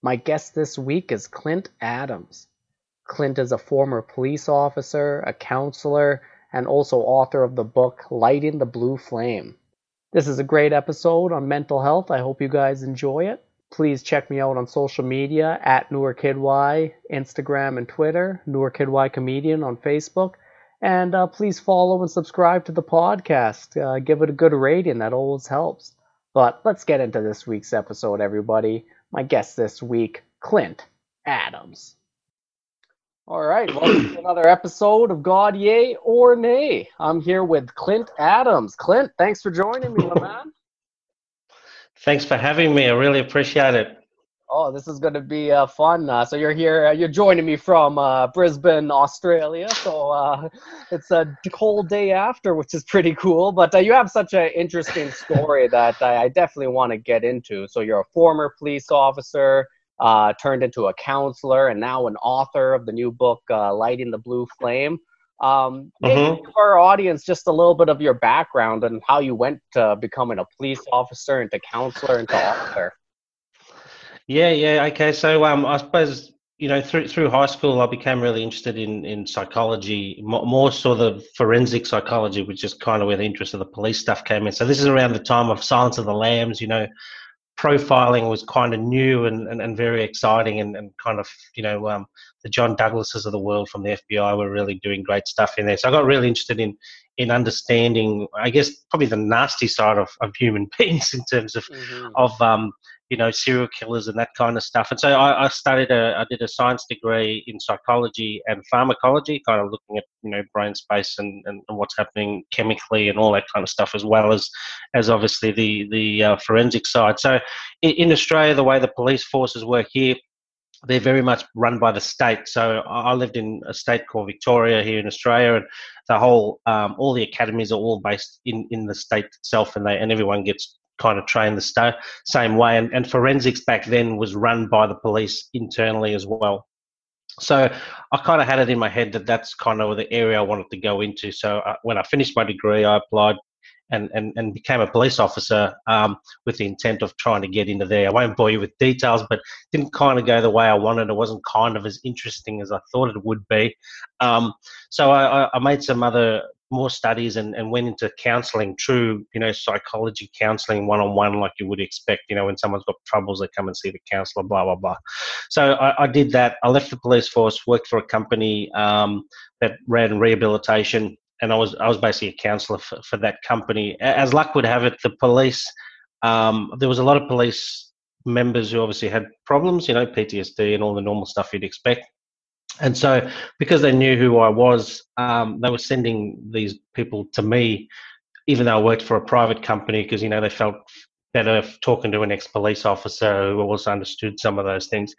My guest this week is Clint Adams. Clint is a former police officer, a counselor, and also author of the book Lighting the Blue Flame. This is a great episode on mental health. I hope you guys enjoy it. Please check me out on social media at NoorKidY, Instagram and Twitter, NoorKidY Comedian on Facebook. And uh, please follow and subscribe to the podcast. Uh, give it a good rating, that always helps. But let's get into this week's episode, everybody. My guest this week, Clint Adams. All right, welcome to another episode of God Yay or Nay. I'm here with Clint Adams. Clint, thanks for joining me, my man. Thanks for having me. I really appreciate it. Oh, this is going to be uh, fun. Uh, so you're here, uh, you're joining me from uh, Brisbane, Australia. So uh, it's a cold day after, which is pretty cool. But uh, you have such an interesting story that I, I definitely want to get into. So you're a former police officer, turned into a counselor, and now an author of the new book, Lighting the Blue Flame. Um, mm-hmm. give our audience just a little bit of your background and how you went to becoming a police officer, into counselor, into author. Yeah, yeah. Okay, so um, I suppose you know through through high school, I became really interested in in psychology, more, more sort of forensic psychology, which is kind of where the interest of the police stuff came in. So this is around the time of Silence of the Lambs. You know, profiling was kind of new and, and, and very exciting, and, and kind of you know um, the John Douglases of the world from the FBI were really doing great stuff in there. So I got really interested in in understanding, I guess, probably the nasty side of, of human beings in terms of mm-hmm. of um, you know, serial killers and that kind of stuff. And so I, I studied a, I did a science degree in psychology and pharmacology, kind of looking at, you know, brain space and, and, what's happening chemically and all that kind of stuff, as well as, as obviously the, the uh, forensic side. So in, in Australia, the way the police forces work here, they're very much run by the state. So I lived in a state called Victoria here in Australia, and the whole, um, all the academies are all based in, in the state itself, and they and everyone gets kind of trained the st- same way. And, and forensics back then was run by the police internally as well. So I kind of had it in my head that that's kind of the area I wanted to go into. So uh, when I finished my degree, I applied and, and, and became a police officer um, with the intent of trying to get into there. I won't bore you with details, but didn't kind of go the way I wanted. It wasn't kind of as interesting as I thought it would be. Um, so I, I made some other more studies and, and went into counseling, true, you know, psychology counseling one on one, like you would expect, you know, when someone's got troubles, they come and see the counselor, blah, blah, blah. So I, I did that. I left the police force, worked for a company um, that ran rehabilitation, and I was, I was basically a counselor for, for that company. As luck would have it, the police, um, there was a lot of police members who obviously had problems, you know, PTSD and all the normal stuff you'd expect and so, because they knew who I was, um, they were sending these people to me, even though I worked for a private company, because you know they felt better talking to an ex-police officer who also understood some of those things.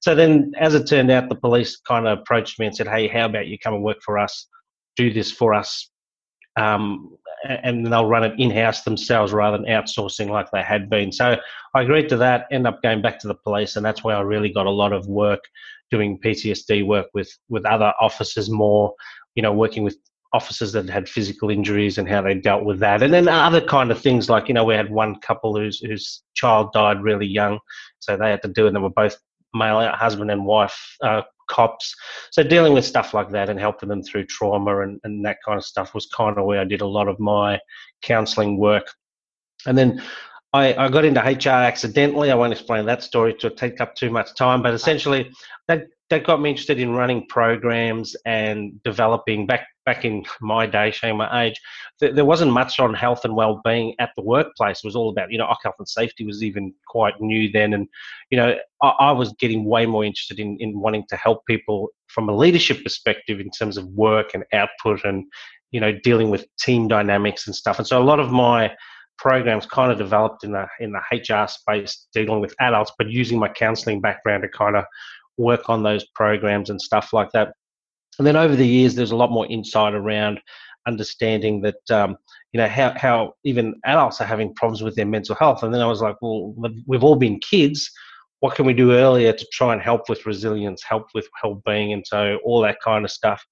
So then, as it turned out, the police kind of approached me and said, "Hey, how about you come and work for us? Do this for us." Um, and they'll run it in-house themselves rather than outsourcing like they had been. So I agreed to that. End up going back to the police, and that's where I really got a lot of work doing PTSD work with with other officers more, you know, working with officers that had physical injuries and how they dealt with that, and then other kind of things like you know we had one couple whose whose child died really young, so they had to do it. And they were both male husband and wife uh, cops. So dealing with stuff like that and helping them through trauma and, and that kind of stuff was kind of where I did a lot of my counselling work. And then I, I, got into HR accidentally. I won't explain that story to take up too much time, but essentially that that got me interested in running programs and developing back back in my day, showing my age, th- there wasn't much on health and well-being at the workplace. It was all about, you know, health and safety was even quite new then. And, you know, I, I was getting way more interested in, in wanting to help people from a leadership perspective in terms of work and output and, you know, dealing with team dynamics and stuff. And so a lot of my programs kind of developed in the in the HR space, dealing with adults, but using my counselling background to kind of work on those programs and stuff like that. And then over the years, there's a lot more insight around understanding that um, you know how how even adults are having problems with their mental health. And then I was like, well, we've all been kids. What can we do earlier to try and help with resilience, help with well-being, and so all that kind of stuff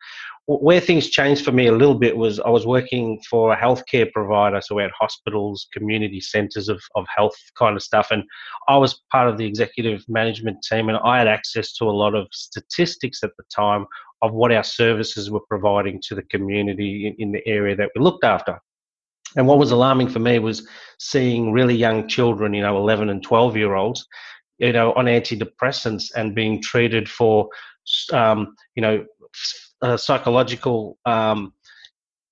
where things changed for me a little bit was I was working for a healthcare provider, so we had hospitals, community centres of, of health kind of stuff, and I was part of the executive management team, and I had access to a lot of statistics at the time of what our services were providing to the community in, in the area that we looked after. And what was alarming for me was seeing really young children, you know, 11 and 12 year olds, you know, on antidepressants and being treated for, um, you know, uh, psychological um,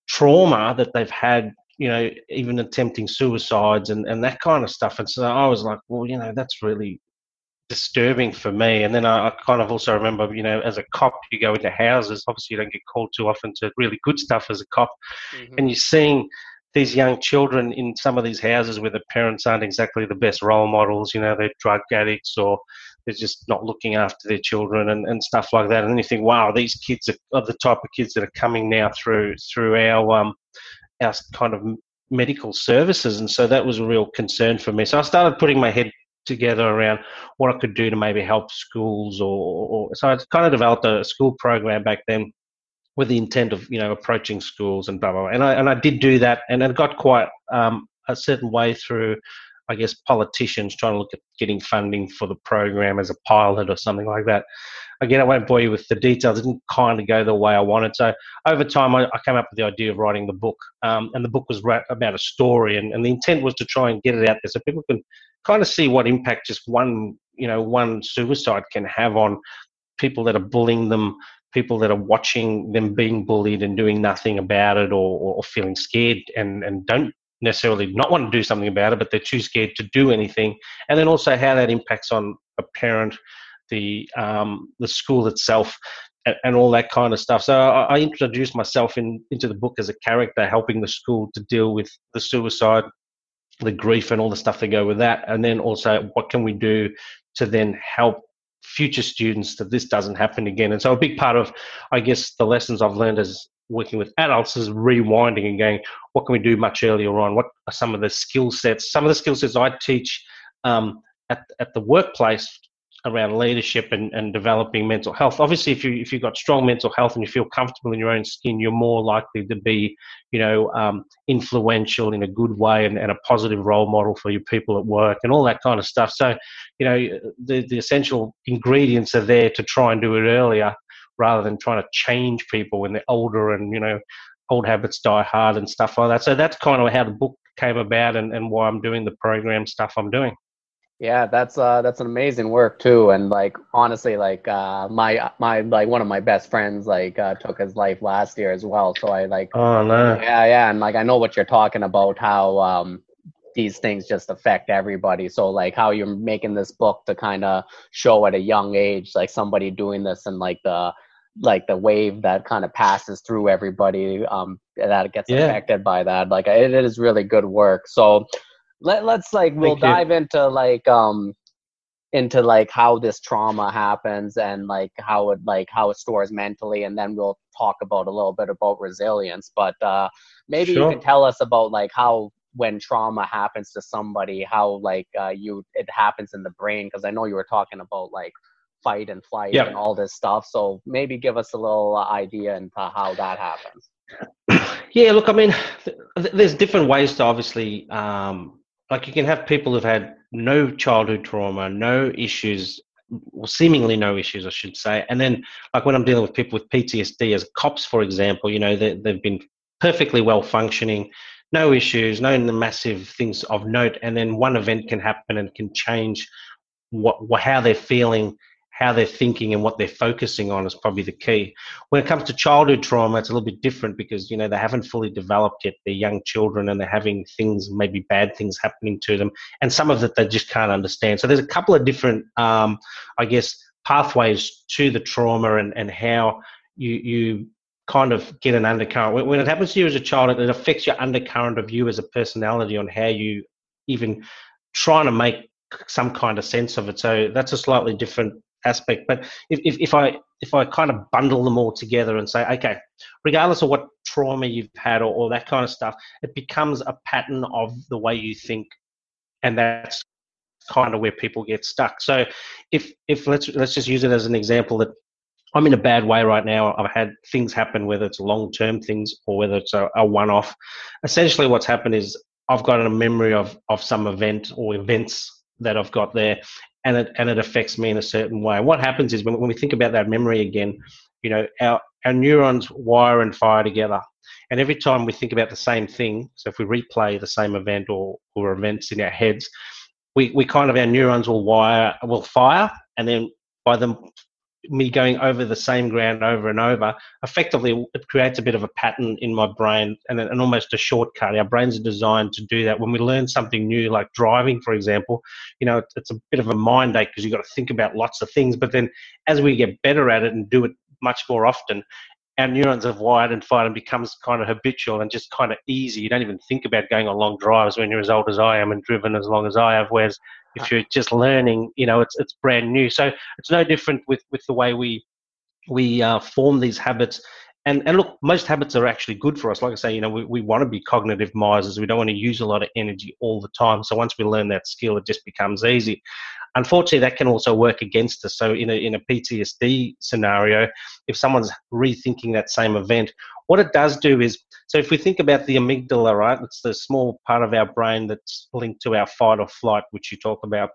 trauma that they've had, you know, even attempting suicides and, and that kind of stuff. And so I was like, well, you know, that's really disturbing for me. And then I, I, kind of also remember, you know, as a cop, you go into houses. Obviously, you don't get called too often to really good stuff as a cop, mm-hmm. and you're seeing these young children in some of these houses where the parents aren't exactly the best role models. You know, they're drug addicts or they're just not looking after their children and, and stuff like that. And then you think, wow, these kids are, are the type of kids that are coming now through through our um, our kind of medical services. And so that was a real concern for me. So I started putting my head together around what I could do to maybe help schools or, or so I kind of developed a school program back then with the intent of you know approaching schools and blah blah, blah. and I and I did do that and it got quite um, a certain way through I guess politicians trying to look at getting funding for the program as a pilot or something like that. Again, I won't bore you with the details. It didn't kind of go the way I wanted. So over time, I, I came up with the idea of writing the book, um, and the book was about a story, and, and the intent was to try and get it out there so people can kind of see what impact just one, you know, one suicide can have on people that are bullying them, people that are watching them being bullied and doing nothing about it or, or feeling scared and, and don't necessarily not want to do something about it, but they're too scared to do anything. And then also how that impacts on a parent, the um, the school itself, and, and, all that kind of stuff. So I, I introduced myself in, into the book as a character, helping the school to deal with the suicide, the grief, and all the stuff that go with that. And then also what can we do to then help future students that this doesn't happen again. And so a big part of, I guess, the lessons I've learned as working with adults is rewinding and going, what can we do much earlier on? What are some of the skill sets? Some of the skill sets I teach um, at, at the workplace around leadership and, and developing mental health. Obviously, if you if you've got strong mental health and you feel comfortable in your own skin, you're more likely to be, you know, um, influential in a good way and, and a positive role model for your people at work and all that kind of stuff. So, you know, the the essential ingredients are there to try and do it earlier rather than trying to change people when they're older and you know old habits die hard and stuff like that. So that's kind of how the book came about and, and why I'm doing the program stuff I'm doing. Yeah, that's uh that's an amazing work too. And like honestly, like uh my my like one of my best friends like uh took his life last year as well. So I like Oh no. Yeah, yeah, and like I know what you're talking about, how um these things just affect everybody. So like how you're making this book to kind of show at a young age, like somebody doing this and like the like the wave that kind of passes through everybody um that gets yeah. affected by that like it, it is really good work so let, let's like we'll Thank dive you. into like um into like how this trauma happens and like how it like how it stores mentally and then we'll talk about a little bit about resilience but uh maybe sure. you can tell us about like how when trauma happens to somebody how like uh, you it happens in the brain because i know you were talking about like fight and flight yep. and all this stuff. So maybe give us a little idea into how that happens. Yeah, look, I mean, th- there's different ways to obviously, um, like you can have people who've had no childhood trauma, no issues, or seemingly no issues, I should say. And then, like when I'm dealing with people with PTSD as cops, for example, you know, they, they've been perfectly well functioning, no issues, no massive things of note. And then one event can happen and can change what how they're feeling how they're thinking and what they're focusing on is probably the key. When it comes to childhood trauma, it's a little bit different because you know they haven't fully developed yet. They're young children and they're having things, maybe bad things happening to them, and some of it they just can't understand. So there's a couple of different, um, I guess, pathways to the trauma and and how you you kind of get an undercurrent. When it happens to you as a child, it affects your undercurrent of you as a personality on how you even trying to make some kind of sense of it. So that's a slightly different aspect. But if, if, if I if I kind of bundle them all together and say, okay, regardless of what trauma you've had or, or that kind of stuff, it becomes a pattern of the way you think, and that's kind of where people get stuck. So if if let's let's just use it as an example that I'm in a bad way right now. I've had things happen, whether it's long term things or whether it's a, a one off. Essentially, what's happened is I've got a memory of, of some event or events that I've got there, and it and it affects me in a certain way. What happens is when, when we think about that memory again, you know, our our neurons wire and fire together. And every time we think about the same thing, so if we replay the same event or, or events in our heads, we, we kind of our neurons will wire will fire, and then by them me going over the same ground over and over, effectively it creates a bit of a pattern in my brain and, and almost a shortcut. Our brains are designed to do that. When we learn something new, like driving, for example, you know, it's a bit of a mind ache because you've got to think about lots of things. But then as we get better at it and do it much more often, our neurons have wired and fired and becomes kind of habitual and just kind of easy. You don't even think about going on long drives when you're as old as I am and driven as long as I have. Whereas if you're just learning, you know, it's it's brand new. So it's no different with with the way we we uh, form these habits. And, and look, most habits are actually good for us. Like I say, you know, we, we want to be cognitive misers. We don't want to use a lot of energy all the time. So once we learn that skill, it just becomes easy. Unfortunately, that can also work against us. So in a, in a PTSD scenario, if someone's rethinking that same event, what it does do is, so if we think about the amygdala, right, it's the small part of our brain that's linked to our fight or flight, which you talk about,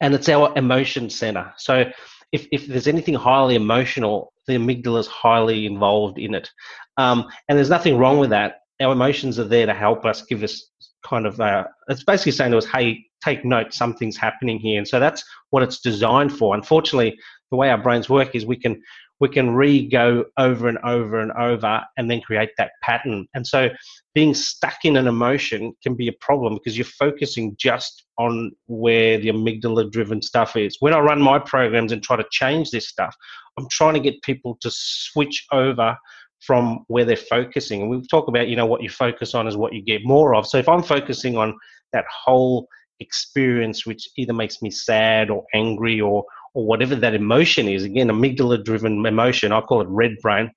and it's our emotion center. So if, if there's anything highly emotional, the amygdala is highly involved in it. Um, and there's nothing wrong with that. Our emotions are there to help us, give us kind of, uh, it's basically saying to us, hey, take note, something's happening here. And so that's what it's designed for. Unfortunately, the way our brains work is we can we can re-go over and over and over and then create that pattern. And so being stuck in an emotion can be a problem because you're focusing just on where the amygdala driven stuff is. When I run my programs and try to change this stuff, I'm trying to get people to switch over from where they're focusing. And we talk about, you know, what you focus on is what you get more of. So if I'm focusing on that whole experience which either makes me sad or angry or or whatever that emotion is again amygdala driven emotion i call it red brain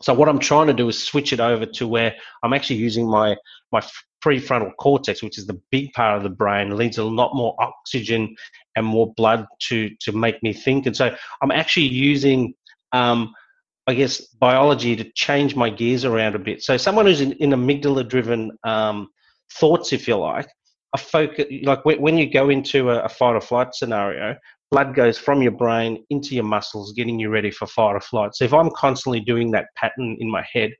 so what i'm trying to do is switch it over to where i'm actually using my my prefrontal cortex which is the big part of the brain leads a lot more oxygen and more blood to to make me think and so i'm actually using um, I guess biology to change my gears around a bit. So someone who's in, in amygdala driven um, thoughts, if you like, a focus like when you go into a, a fight or flight scenario blood goes from your brain into your muscles getting you ready for fight or flight. So if i'm constantly doing that pattern in my head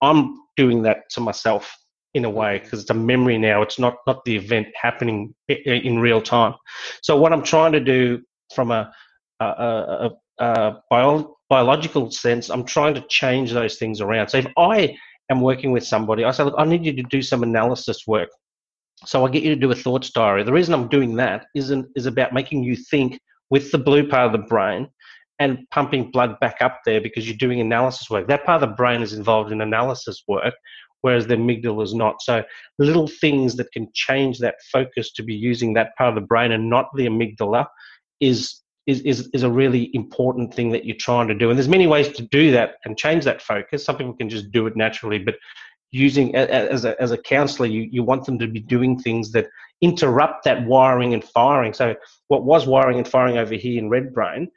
i'm doing that to myself in a way because it's a memory now. It's not not the event happening in real time. So what i'm trying to do from a, a, a, a bio, biological sense i'm trying to change those things around so if i am working with somebody i say look i need you to do some analysis work so I get you to do a thoughts diary. The reason I'm doing that isn't is about making you think with the blue part of the brain and pumping blood back up there because you're doing analysis work. That part of the brain is involved in analysis work, whereas the amygdala is not. So little things that can change that focus to be using that part of the brain and not the amygdala is is, is, is a really important thing that you're trying to do. And there's many ways to do that and change that focus. Some people can just do it naturally, but using as a, as a counselor, you, you want them to be doing things that interrupt that wiring and firing. So what was wiring and firing over here in red brain,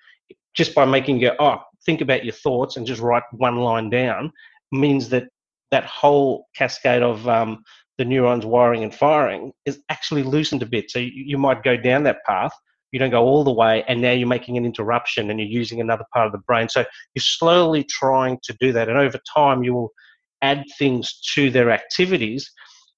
just by making you oh think about your thoughts and just write one line down, means that that whole cascade of um, the neurons wiring and firing is actually loosened a bit. So you, you might go down that path. You don't go all the way, and now you're making an interruption and you're using another part of the brain. So you're slowly trying to do that, and over time, you will add things to their activities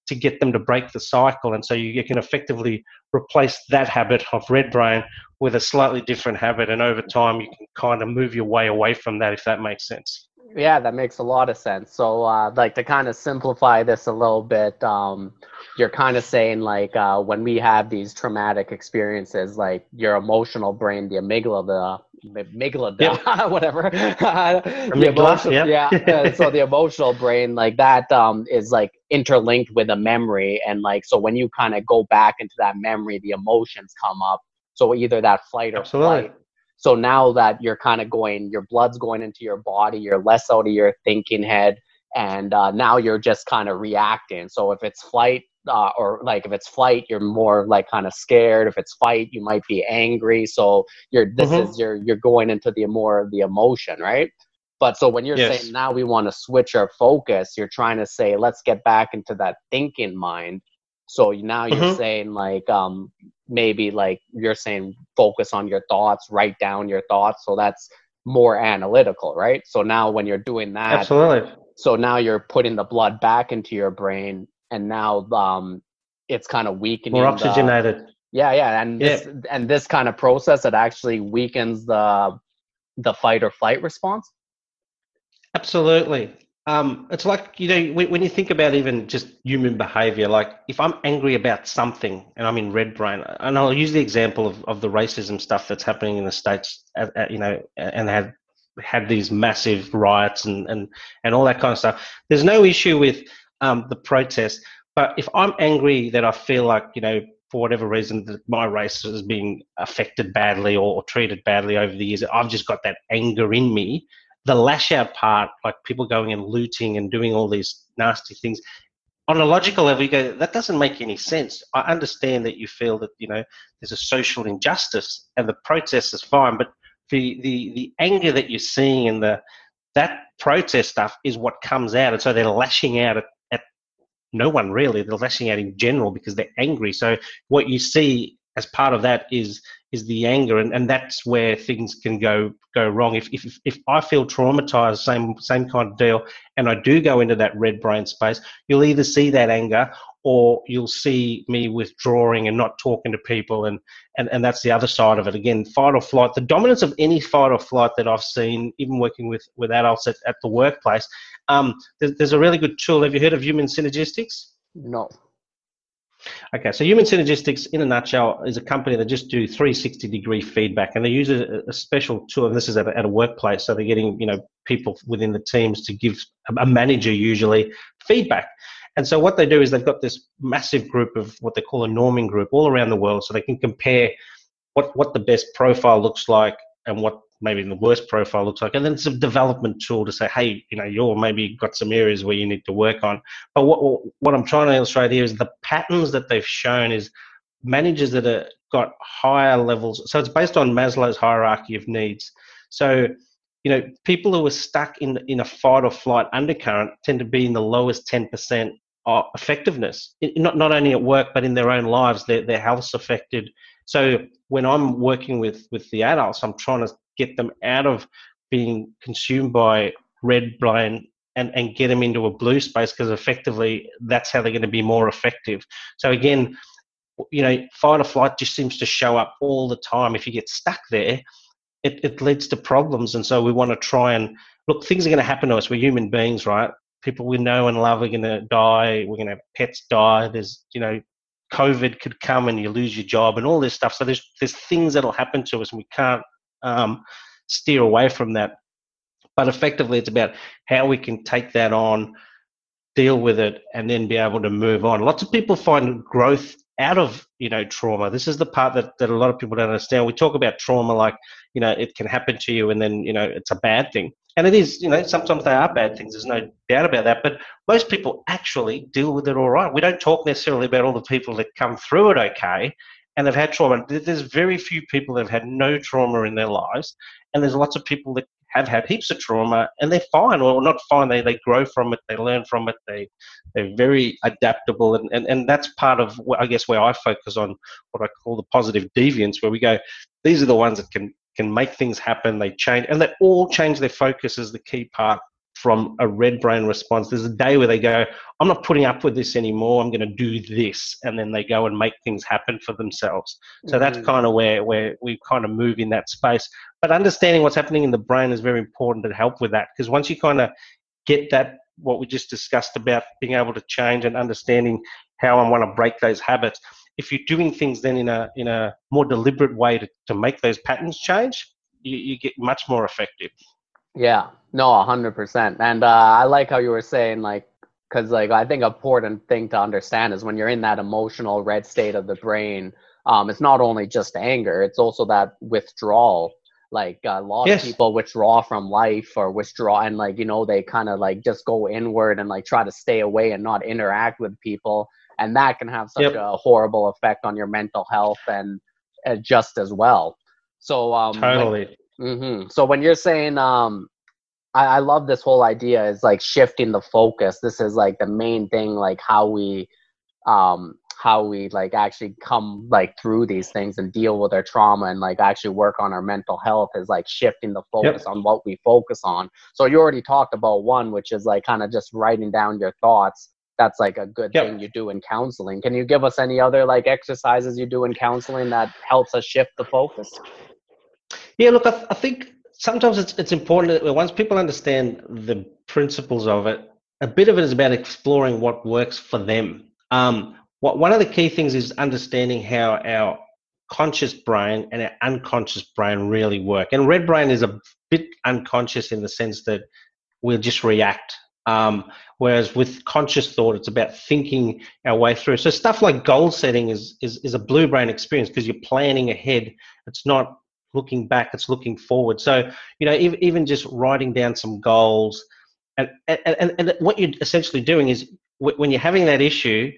to get them to break the cycle. And so you, can effectively replace that habit of red brain with a slightly different habit. And over time, you can kind of move your way away from that, if that makes sense. Yeah, that makes a lot of sense. So, uh, like to kind of simplify this a little bit, um, you're kind of saying like uh, when we have these traumatic experiences, like your emotional brain, the amygdala, the amygdala, yep. whatever. the emotional, yeah. yeah. so the emotional brain, like that, um, is like interlinked with a memory, and like so when you kind of go back into that memory, the emotions come up. So either that flight or Absolutely. flight So now that you're kind of going, your blood's going into your body, you're less out of your thinking head, and uh, now you're just kind of reacting. So if it's flight, uh, or like if it's flight, you're more like kind of scared. If it's fight, you might be angry. So you're this mm-hmm. is you're you're going into the more of the emotion, right? But so when you're yes. saying now we want to switch our focus, you're trying to say let's get back into that thinking mind. So now you're mm-hmm. saying like um maybe like you're saying focus on your thoughts, write down your thoughts. So that's more analytical, right? So now when you're doing that, absolutely. So now you're putting the blood back into your brain, and now um, it's kind of weakening. More oxygenated. The, yeah, yeah, and this yeah. and this kind of process it actually weakens the the fight or flight response. Absolutely. Um, it's like you know when, you think about even just human behavior. Like if I'm angry about something and I'm in red brain, and I'll use the example of, of the racism stuff that's happening in the states. At, at, you know, and had had these massive riots and and and all that kind of stuff. There's no issue with um, the protest, but if I'm angry that I feel like you know for whatever reason that my race has been affected badly or, or treated badly over the years, I've just got that anger in me the lash out part, like people going and looting and doing all these nasty things, on a logical level, you go, that doesn't make any sense. I understand that you feel that, you know, there's a social injustice and the protest is fine, but the, the, the anger that you're seeing and the, that protest stuff is what comes out. And so they're lashing out at, at no one really. They're lashing out in general because they're angry. So what you see as part of that is is the anger and, and that's where things can go go wrong. If, if if i feel traumatized same same kind of deal and i do go into that red brain space you'll either see that anger or you'll see me withdrawing and not talking to people and and, and that's the other side of it. Again fight or flight. The dominance of any fight or flight that i've seen even working with with adults at, at the workplace um, there's, there's a really good tool. Have you heard of human synergistics? No Okay, so Human Synergistics, in a nutshell, is a company that just do 360 degree feedback, and they use a, a special tool. And this is at a, at a, workplace, so they're getting you know people within the teams to give a manager usually feedback. And so what they do is they've got this massive group of what they call a norming group all around the world, so they can compare what what the best profile looks like and what maybe the worst profile looks like. And then it's a development tool to say, hey, you know, you're maybe got some areas where you need to work on. But what what I'm trying to illustrate here is the patterns that they've shown is managers that have got higher levels. So it's based on Maslow's hierarchy of needs. So you know, people who are stuck in in a fight or flight undercurrent tend to be in the lowest 10% of effectiveness. Not not only at work but in their own lives, their their health's affected. So when I'm working with with the adults, I'm trying to get them out of being consumed by red brain and, and get them into a blue space because effectively that's how they're going to be more effective. So again, you know, fight or flight just seems to show up all the time. If you get stuck there, it, it leads to problems. And so we want to try and look, things are going to happen to us. We're human beings, right? People we know and love are going to die. We're going to have pets die. There's, you know, COVID could come and you lose your job and all this stuff. So there's there's things that'll happen to us and we can't um, steer away from that. But effectively, it's about how we can take that on, deal with it, and then be able to move on. Lots of people find growth out of you know trauma. This is the part that, that a lot of people don't understand. We talk about trauma like you know it can happen to you, and then you know it's a bad thing, and it is. You know sometimes they are bad things. There's no doubt about that. But most people actually deal with it all right. We don't talk necessarily about all the people that come through it okay, and they've had trauma. There's very few people that have had no trauma in their lives, and there's lots of people that have had heaps of trauma and they're fine or not fine they, they grow from it they learn from it they they're very adaptable and, and, and that's part of i guess where i focus on what i call the positive deviance where we go these are the ones that can can make things happen they change and they all change their focus is the key part from a red brain response. There's a day where they go, I'm not putting up with this anymore. I'm going to do this. And then they go and make things happen for themselves. So mm-hmm. that's kind of where, where we kind of move in that space. But understanding what's happening in the brain is very important to help with that. Because once you kind of get that, what we just discussed about being able to change and understanding how I want to break those habits, if you're doing things then in a, in a more deliberate way to, to make those patterns change, you, you get much more effective. Yeah, no, a hundred percent. And uh, I like how you were saying like, because like I think a important thing to understand is when you're in that emotional red state of the brain, um, it's not only just anger; it's also that withdrawal. like a lot Yes. of people withdraw from life or withdraw and like you know they kind of like just go inward and like try to stay away and not interact with people and that can have such Yep. a horrible effect on your mental health and uh, just as well so um like- Totally. hmm So when you're saying, um, I, I love this whole idea is like shifting the focus. This is like the main thing, like how we, um, how we like actually come like through these things and deal with our trauma and like actually work on our mental health is like shifting the focus on what we focus on. So you already talked about one, which is like kind of just writing down your thoughts. That's like a good Yep. thing you do in counseling. Can you give us any other like exercises you do in counseling that helps us shift the focus? Yeah, look, I, th- I think sometimes it's it's important that once people understand the principles of it, a bit of it is about exploring what works for them. Um, what one of the key things is understanding how our conscious brain and our unconscious brain really work. And red brain is a bit unconscious in the sense that we'll just react. Um, whereas with conscious thought, it's about thinking our way through. So stuff like goal setting is is, is a blue brain experience because you're planning ahead. It's not looking back it's looking forward so you know even, just writing down some goals and, and, and, what you're essentially doing is wh- when you're having that issue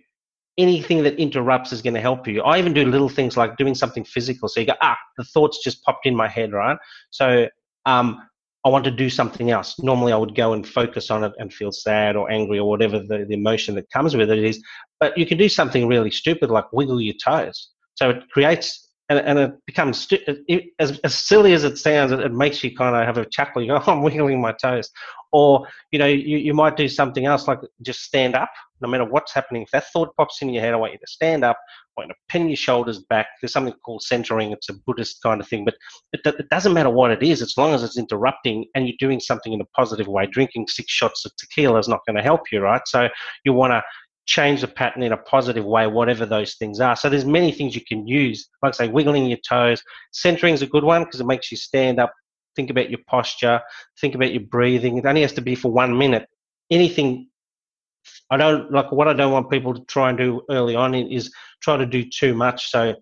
anything that interrupts is going to help you i even do little things like doing something physical so you go ah the thoughts just popped in my head right so um I want to do something else. Normally, I would go and focus on it and feel sad or angry or whatever the, the emotion that comes with it is. But you can do something really stupid like wiggle your toes. So it creates and, and it becomes it, as, as silly as it sounds. It, it makes you kind of have a chuckle. You go, oh, "I'm wiggling my toes," or you know, you, you might do something else like just stand up. No matter what's happening, if that thought pops in your head, I want you to stand up. I want you to pin your shoulders back. There's something called centering. It's a Buddhist kind of thing, but it, it doesn't matter what it is, as long as it's interrupting and you're doing something in a positive way. Drinking six shots of tequila is not going to help you, right? So you want to change the pattern in a positive way, whatever those things are. So there's many things you can use, like say wiggling your toes. Centering is a good one because it makes you stand up, think about your posture, think about your breathing. It only has to be for one minute. Anything. I don't like what I don't want people to try and do early on is try to do too much. So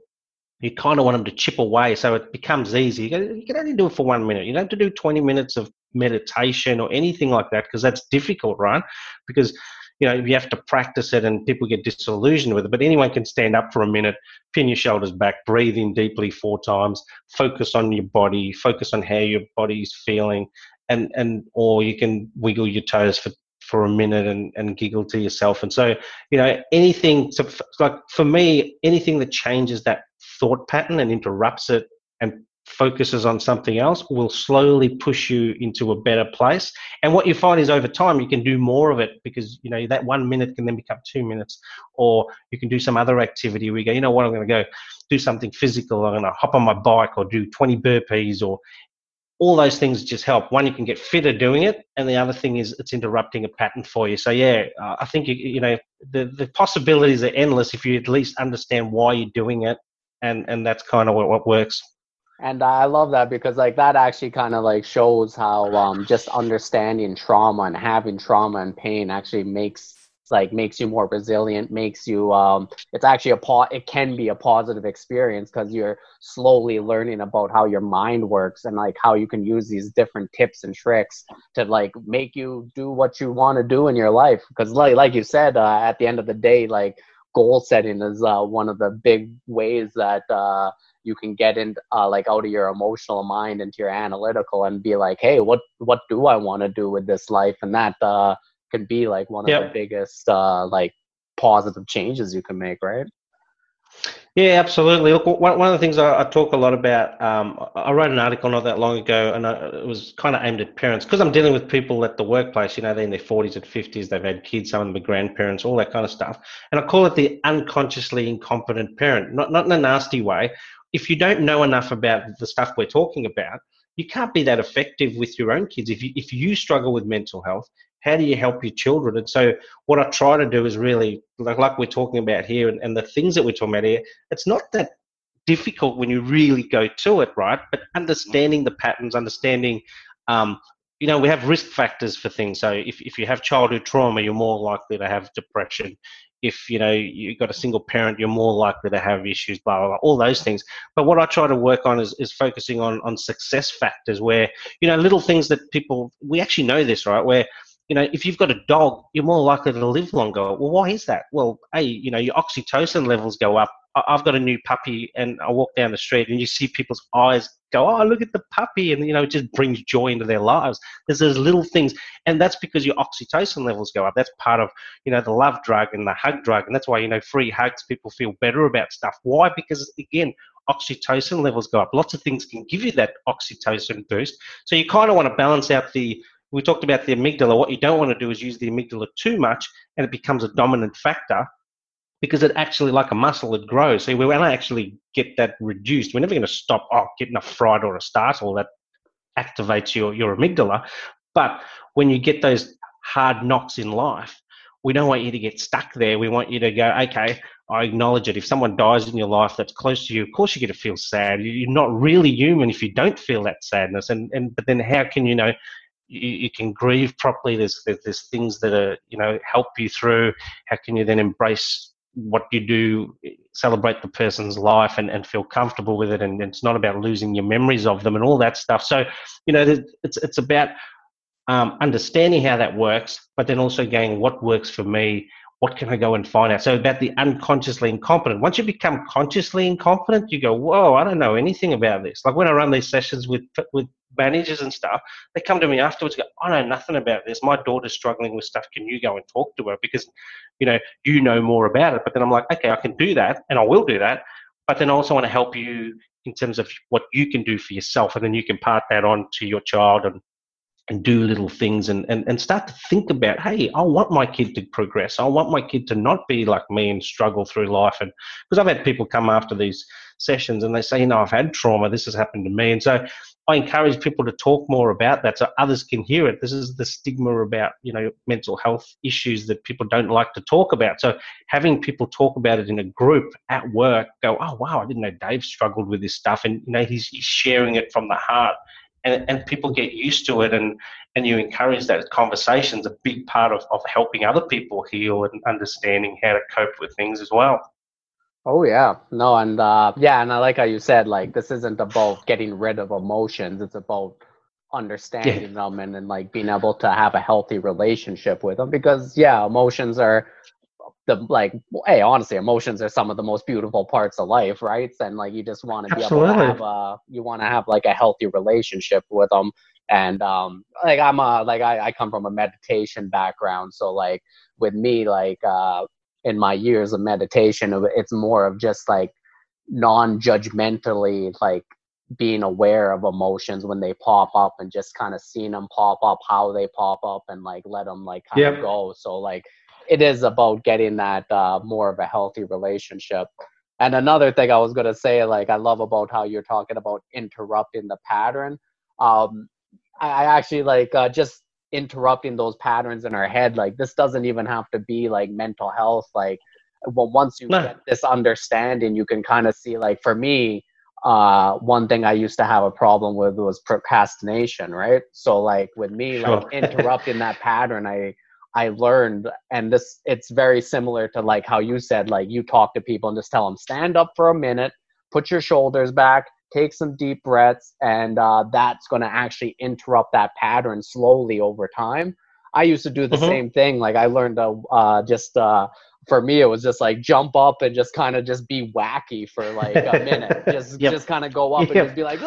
you kind of want them to chip away so it becomes easy. You can- only do it for one minute. You don't have to do 20 minutes of meditation or anything like that because that's difficult, right? Because you know you have to practice it and people get disillusioned with it. But anyone can stand up for a minute, pin your shoulders back, breathe in deeply four times, focus on your body, focus on how your body's feeling, and and or you can wiggle your toes for for a minute and, and giggle to yourself. And so, you know, anything to, like for me, anything that changes that thought pattern and interrupts it and focuses on something else will slowly push you into a better place. And what you find is over time you can do more of it because you know that one minute can then become two minutes, or you can do some other activity where you go, you know what, I'm going to go do something physical. I'm going to hop on my bike or do 20 burpees or all those things just help. One, you can get fitter doing it, and the other thing is it's interrupting a pattern for you. So yeah, uh, I think you, you know the the possibilities are endless if you at least understand why you're doing it, and and that's kind of what, what works. And I love that because like that actually kind of like shows how um, just understanding trauma and having trauma and pain actually makes like makes you more resilient makes you um it's actually a po- it can be a positive experience because you're slowly learning about how your mind works and like how you can use these different tips and tricks to like make you do what you want to do in your life. Because like like you said uh, at the end of the day like goal setting is uh, one of the big ways that uh you can get in uh, like out of your emotional mind into your analytical and be like hey what what do i want to do with this life and that uh can be like one of Yep. the biggest uh like positive changes you can make right Yeah, absolutely. Look, one, one of the things I, I talk a lot about, um, I wrote an article not that long ago, and I, it was kind of aimed at parents because I'm dealing with people at the workplace. You know, they're in their 40s and 50s, they've had kids, some of them are grandparents, all that kind of stuff. And I call it the unconsciously incompetent parent, not not in a nasty way. If you don't know enough about the stuff we're talking about, you can't be that effective with your own kids. If you if you struggle with mental health, how do you help your children? And so what I try to do is really like, like we're talking about here and, and the things that we're talking about here, it's not that difficult when you really go to it, right? But understanding the patterns, understanding um, you know, we have risk factors for things. So if, if you have childhood trauma, you're more likely to have depression. If you know you've got a single parent, you're more likely to have issues, blah blah, blah all those things. But what I try to work on is, is focusing on on success factors, where you know little things that people we actually know this right, where you know, if you've got a dog, you're more likely to live longer. Well, why is that? Well, a, you know, your oxytocin levels go up. I've got a new puppy, and I walk down the street, and you see people's eyes go, "Oh, look at the puppy," and you know, it just brings joy into their lives. There's those little things, and that's because your oxytocin levels go up. That's part of you know the love drug and the hug drug, and that's why you know free hugs people feel better about stuff. Why? Because again, oxytocin levels go up. Lots of things can give you that oxytocin boost. So you kind of want to balance out the we talked about the amygdala. What you don't want to do is use the amygdala too much and it becomes a dominant factor because it actually, like a muscle, it grows. So we want to actually get that reduced. We're never going to stop oh, getting a fright or a startle that activates your, your amygdala. But when you get those hard knocks in life, we don't want you to get stuck there. We want you to go, okay, I acknowledge it. If someone dies in your life that's close to you, of course you're going to feel sad. You're not really human if you don't feel that sadness. And, and but then how can you know you, you can grieve properly. There's, there's, there's things that are you know help you through. How can you then embrace what you do, celebrate the person's life and, and feel comfortable with it? And it's not about losing your memories of them and all that stuff. So you know it's it's about um, understanding how that works, but then also going what works for me what can I go and find out? So about the unconsciously incompetent. Once you become consciously incompetent, you go, whoa, I don't know anything about this. Like when I run these sessions with with managers and stuff, they come to me afterwards go, I know nothing about this. My daughter's struggling with stuff. Can you go and talk to her? Because, you know, you know more about it. But then I'm like, okay, I can do that and I will do that. But then I also want to help you in terms of what you can do for yourself. And then you can part that on to your child and and do little things and, and, and start to think about, hey, I want my kid to progress. I want my kid to not be like me and struggle through life. And because I've had people come after these sessions and they say, you know, I've had trauma, this has happened to me. And so I encourage people to talk more about that so others can hear it. This is the stigma about, you know, mental health issues that people don't like to talk about. So having people talk about it in a group at work, go, oh wow, I didn't know Dave struggled with this stuff. And you know, he's, he's sharing it from the heart and, and people get used to it and, and you encourage that conversation is a big part of, of helping other people heal and understanding how to cope with things as well. Oh yeah, no, and uh, yeah, and I like how you said like this isn't about getting rid of emotions; it's about understanding yeah. them and, and like being able to have a healthy relationship with them. Because yeah, emotions are the like hey honestly emotions are some of the most beautiful parts of life right? And like you just want to be able to have a you want to have like a healthy relationship with them and um like i'm a like I, I come from a meditation background. So like with me like uh in my years of meditation it's more of just like non-judgmentally like being aware of emotions when they pop up and just kind of seeing them pop up how they pop up and like let them like kind yep. of go. So like it is about getting that uh, more of a healthy relationship. And another thing I was gonna say, like I love about how you're talking about interrupting the pattern. Um, I, I actually like uh, just interrupting those patterns in our head. Like this doesn't even have to be like mental health. Like well, once you get this understanding, you can kind of see. Like for me, uh, one thing I used to have a problem with was procrastination. Right. So like with me, sure. like interrupting that pattern, I I learned, and this it's very similar to like how you said, like you talk to people and just tell them stand up for a minute, put your shoulders back, take some deep breaths, and uh, that's going to actually interrupt that pattern slowly over time. I used to do the mm-hmm. same thing. Like I learned to uh, just uh, for me, it was just like jump up and just kind of just be wacky for like a minute. just yep. just kind of go up and just be like,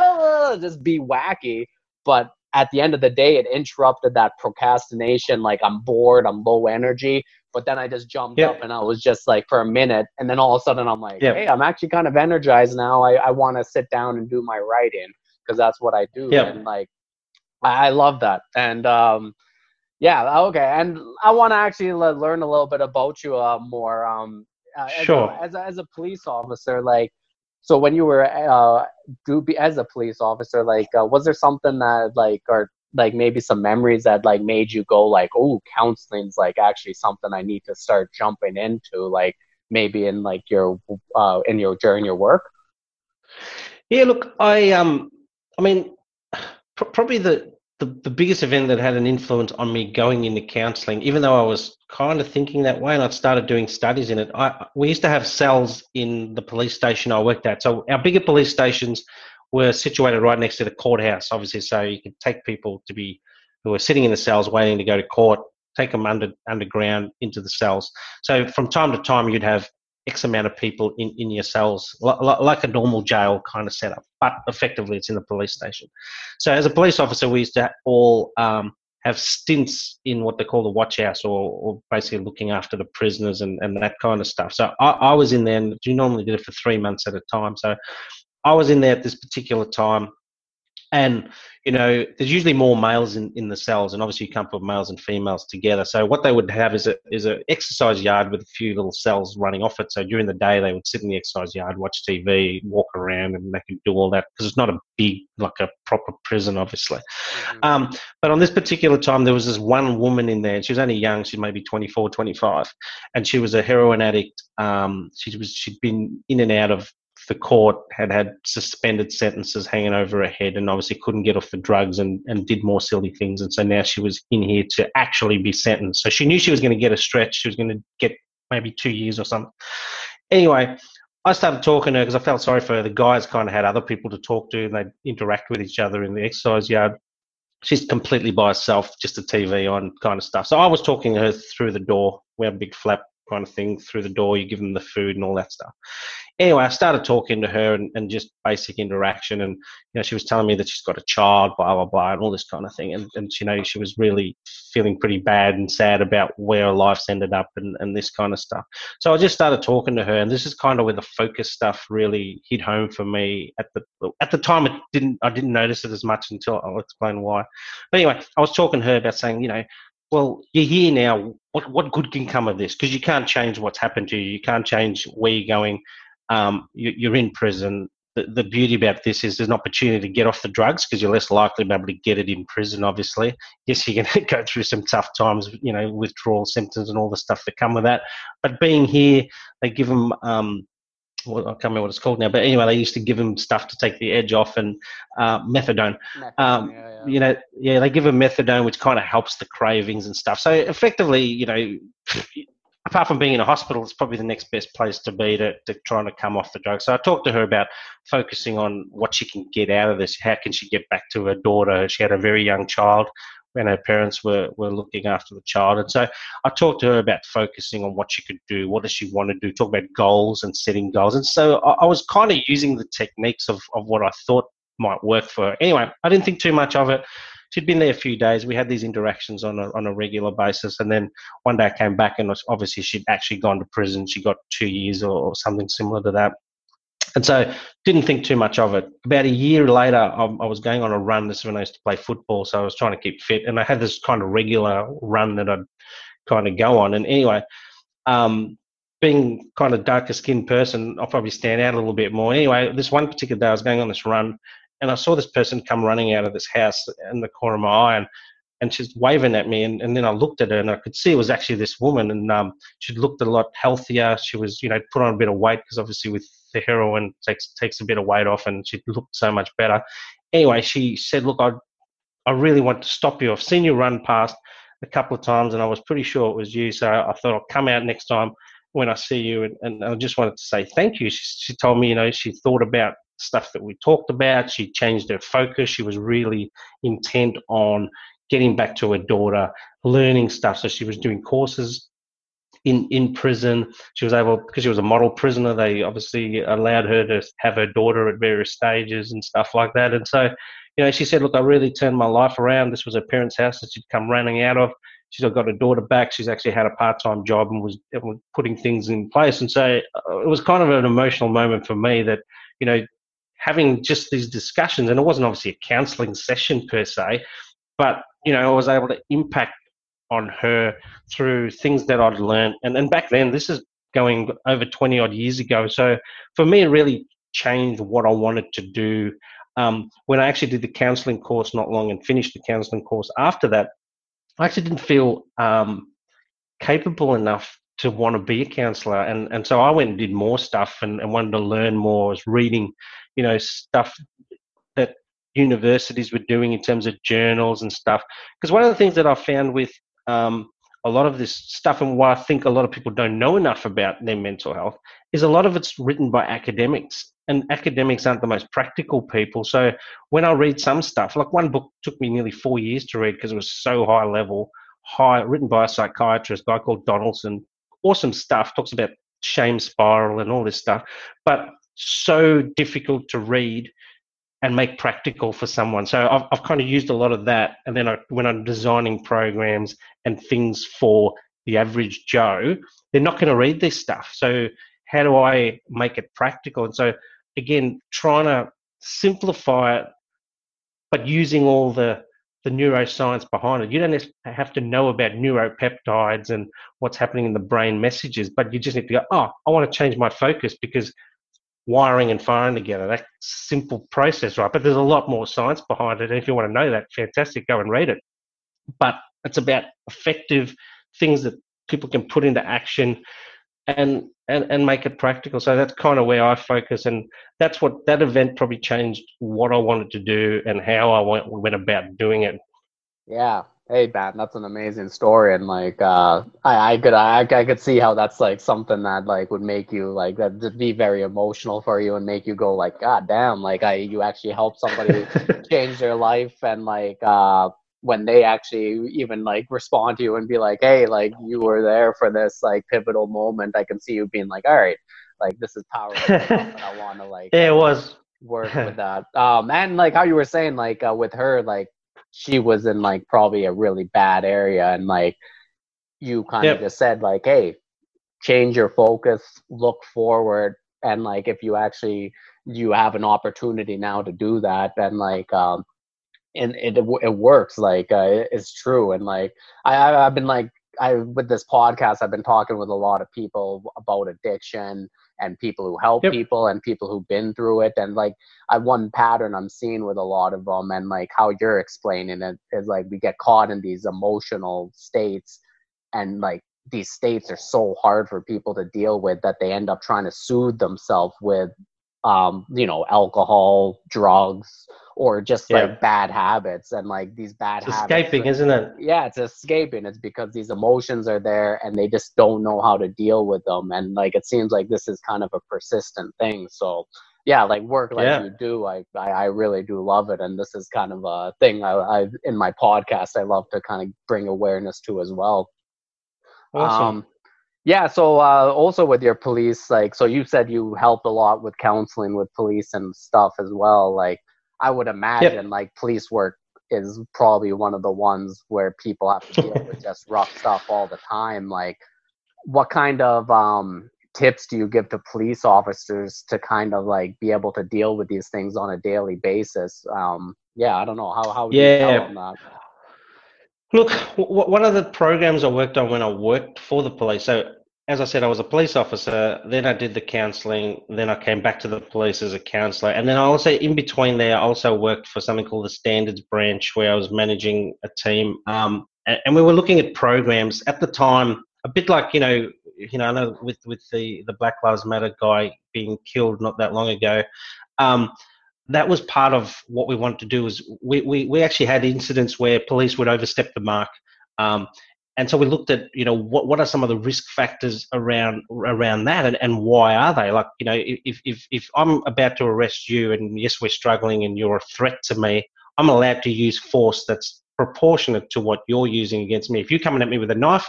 just be wacky. But at the end of the day, it interrupted that procrastination. Like I'm bored, I'm low energy. But then I just jumped yep. up and I was just like for a minute. And then all of a sudden I'm like, yep. hey, I'm actually kind of energized now. I, I want to sit down and do my writing because that's what I do. Yep. And like, I, I love that. And, um, yeah, okay. And I want to actually learn a little bit about you uh, more. Um, uh, sure. As as a, as a police officer, like, so when you were uh, as a police officer, like, uh, was there something that like, or like maybe some memories that like made you go like, oh, counseling's like actually something I need to start jumping into, like maybe in like your uh, in your during your work? Yeah, look, I um, I mean, pr- probably the the, the biggest event that had an influence on me going into counselling, even though I was kind of thinking that way and I started doing studies in it. I, we used to have cells in the police station I worked at. So our bigger police stations were situated right next to the courthouse, obviously, so you could take people to be who were sitting in the cells waiting to go to court, take them under underground into the cells. So from time to time, you'd have X amount of people in, in your cells, like a normal jail kind of setup, but effectively it's in the police station. So as a police officer, we used to all um, have stints in what they call the watch house or, or basically looking after the prisoners and, and that kind of stuff. So I, I was in there and you normally did it for three months at a time. So I was in there at this particular time and you know there's usually more males in, in the cells and obviously you can't put males and females together. So what they would have is a is an exercise yard with a few little cells running off it. So during the day they would sit in the exercise yard watch tv walk around and they can do all that because it's not a big like a proper prison obviously. Mm-hmm. um, but on this particular time there was this one woman in there and she was only young she maybe 24 25 and she was a heroin addict. Um, she was she'd been in and out of the court had had suspended sentences hanging over her head and obviously couldn't get off the drugs and, and did more silly things. And so now she was in here to actually be sentenced. So she knew she was going to get a stretch. She was going to get maybe two years or something. Anyway, I started talking to her because I felt sorry for her. The guys kind of had other people to talk to and they'd interact with each other in the exercise yard. She's completely by herself, just a TV on kind of stuff. So I was talking to her through the door. We have a big flap kind of thing through the door. You give them the food and all that stuff anyway, I started talking to her and, and just basic interaction. And, you know, she was telling me that she's got a child, blah, blah, blah, and all this kind of thing. And, and you know, she was really feeling pretty bad and sad about where her life's ended up and, and this kind of stuff. So I just started talking to her. And this is kind of where the focus stuff really hit home for me. At the, at the time, it didn't, I didn't notice it as much until I'll explain why. But anyway, I was talking to her about saying, you know, well, you're here now. What what good can come of this? Because you can't change what's happened to you. You can't change where you're going um, you, are in prison. The, the, beauty about this is there's an opportunity to get off the drugs because you're less likely to be able to get it in prison, obviously. Yes, you're going to go through some tough times, you know, withdrawal symptoms and all the stuff that come with that. But being here, they give them, um, well, I can't remember what it's called now, but anyway, they used to give them stuff to take the edge off and uh, methadone. methadone um, yeah, yeah. You know, yeah, they give them methadone, which kind of helps the cravings and stuff. So effectively, you know, apart from being in a hospital, it's probably the next best place to be to, to trying to come off the drug. So I talked to her about focusing on what she can get out of this. How can she get back to her daughter? She had a very young child when her parents were, were looking after the child. And so I talked to her about focusing on what she could do, what does she want to do, talk about goals and setting goals. And so I, I was kind of using the techniques of, of what I thought might work for her. Anyway, I didn't think too much of it she'd been there a few days. We had these interactions on a, on a regular basis. And then one day I came back and obviously she'd actually gone to prison. She got two years or, or something similar to that. And so didn't think too much of it. About a year later, I, I, was going on a run. This is when I used to play football, so I was trying to keep fit, and I had this kind of regular run that I'd kind of go on. And anyway, um, being kind of darker skinned person, I'll probably stand out a little bit more. Anyway, this one particular day, I was going on this run, and I saw this person come running out of this house in the corner of my eye, and, and she's waving at me. And, and then I looked at her, and I could see it was actually this woman, and um, she looked a lot healthier. She was, you know, put on a bit of weight because obviously with the heroin takes takes a bit of weight off, and she looked so much better. Anyway, she said, "Look, I I really want to stop you. I've seen you run past a couple of times, and I was pretty sure it was you. So I thought I'll come out next time." when I see you, and, and I just wanted to say thank you. She, she, told me, you know, she thought about stuff that we talked about. She changed her focus. She was really intent on getting back to her daughter, learning stuff. So she was doing courses in in prison. She was able because she was a model prisoner. They obviously allowed her to have her daughter at various stages and stuff like that. And so, you know, she said, "Look, I really turned my life around. This was her parents' house that she'd come running out of." She's got her daughter back. She's actually had a part-time job and was, was putting things in place. And so uh, it was kind of an emotional moment for me that, you know, having just these discussions, and it wasn't obviously a counselling session per se, but you know, I was able to impact on her through things that I'd learned. And and back then, this is going over 20 odd years ago. So for me, it really changed what I wanted to do. Um, when I actually did the counselling course not long and finished the counselling course after that, I actually didn't feel um, capable enough to want to be a counsellor. And, and so I went and did more stuff and, and wanted to learn more. I was reading you know stuff that universities were doing in terms of journals and stuff. Because one of the things that I found with um, a lot of this stuff and why I think a lot of people don't know enough about their mental health is a lot of it's written by academics and academics aren't the most practical people. So when I read some stuff, like one book took me nearly four years to read because it was so high level, high written by a psychiatrist, a guy called Donaldson. Awesome stuff. Talks about shame spiral and all this stuff, but so difficult to read and make practical for someone. So I've, I've kind of used a lot of that. And then I, when I'm designing programs and things for the average Joe, they're not going to read this stuff. So how do I make it practical? And so again, trying to simplify it, but using all the the neuroscience behind it. You don't have to know about neuropeptides and what's happening in the brain messages, but you just need to go, oh, I want to change my focus because wiring and firing together. That simple process, right? But there's a lot more science behind it. And if you want to know that, fantastic, go and read it. But it's about effective things that people can put into action and and, and make it practical. So that's kind of where I focus, and that's what that event probably changed what I wanted to do and how I went, went about doing it. Yeah, Hey, Ben, that's an amazing story, and like, uh, I, I could, I, I could see how that's like something that like would make you like that be very emotional for you and make you go like, God damn, like I, you actually help somebody change their life, and like, uh, when they actually even like respond to you and be like, hey, like you were there for this like pivotal moment, I can see you being like, all right, like this is powerful, I want to like, yeah, it was. work with that. Um, and like how you were saying, like uh, with her, like she was in like probably a really bad area and like you kind of just said like hey change your focus look forward and like if you actually you have an opportunity now to do that then like um and it it works like uh, it's true and like i i've been like i with this podcast i've been talking with a lot of people about addiction and people who help yep. people and people who've been through it and like i one pattern i'm seeing with a lot of them and like how you're explaining it is like we get caught in these emotional states and like these states are so hard for people to deal with that they end up trying to soothe themselves with um you know alcohol drugs or just yeah. like bad habits and like these bad it's habits. escaping, isn't it? Yeah, it's escaping. It's because these emotions are there and they just don't know how to deal with them. And like it seems like this is kind of a persistent thing. So yeah, like work like yeah. you do, I, I, I really do love it. And this is kind of a thing I, I in my podcast I love to kind of bring awareness to as well. Awesome. Um, yeah so uh, also with your police like so you said you helped a lot with counseling with police and stuff as well like I would imagine yep. like police work is probably one of the ones where people have to deal with just rough stuff all the time. Like, what kind of um, tips do you give to police officers to kind of like be able to deal with these things on a daily basis? Um, yeah, I don't know how how yeah. Look, w- one of the programs I worked on when I worked for the police. So as I said, I was a police officer. Then I did the counselling. Then I came back to the police as a counsellor. And then I also, in between there, I also worked for something called the Standards Branch, where I was managing a team. Um, and, we were looking at programs at the time, a bit like you know, you know, I know with with the the Black Lives Matter guy being killed not that long ago. Um, that was part of what we wanted to do. Was we, we, we actually had incidents where police would overstep the mark. Um, and so we looked at you know what what are some of the risk factors around around that and, and why are they like you know if, if if i'm about to arrest you and yes we're struggling and you're a threat to me i'm allowed to use force that's proportionate to what you're using against me if you're coming at me with a knife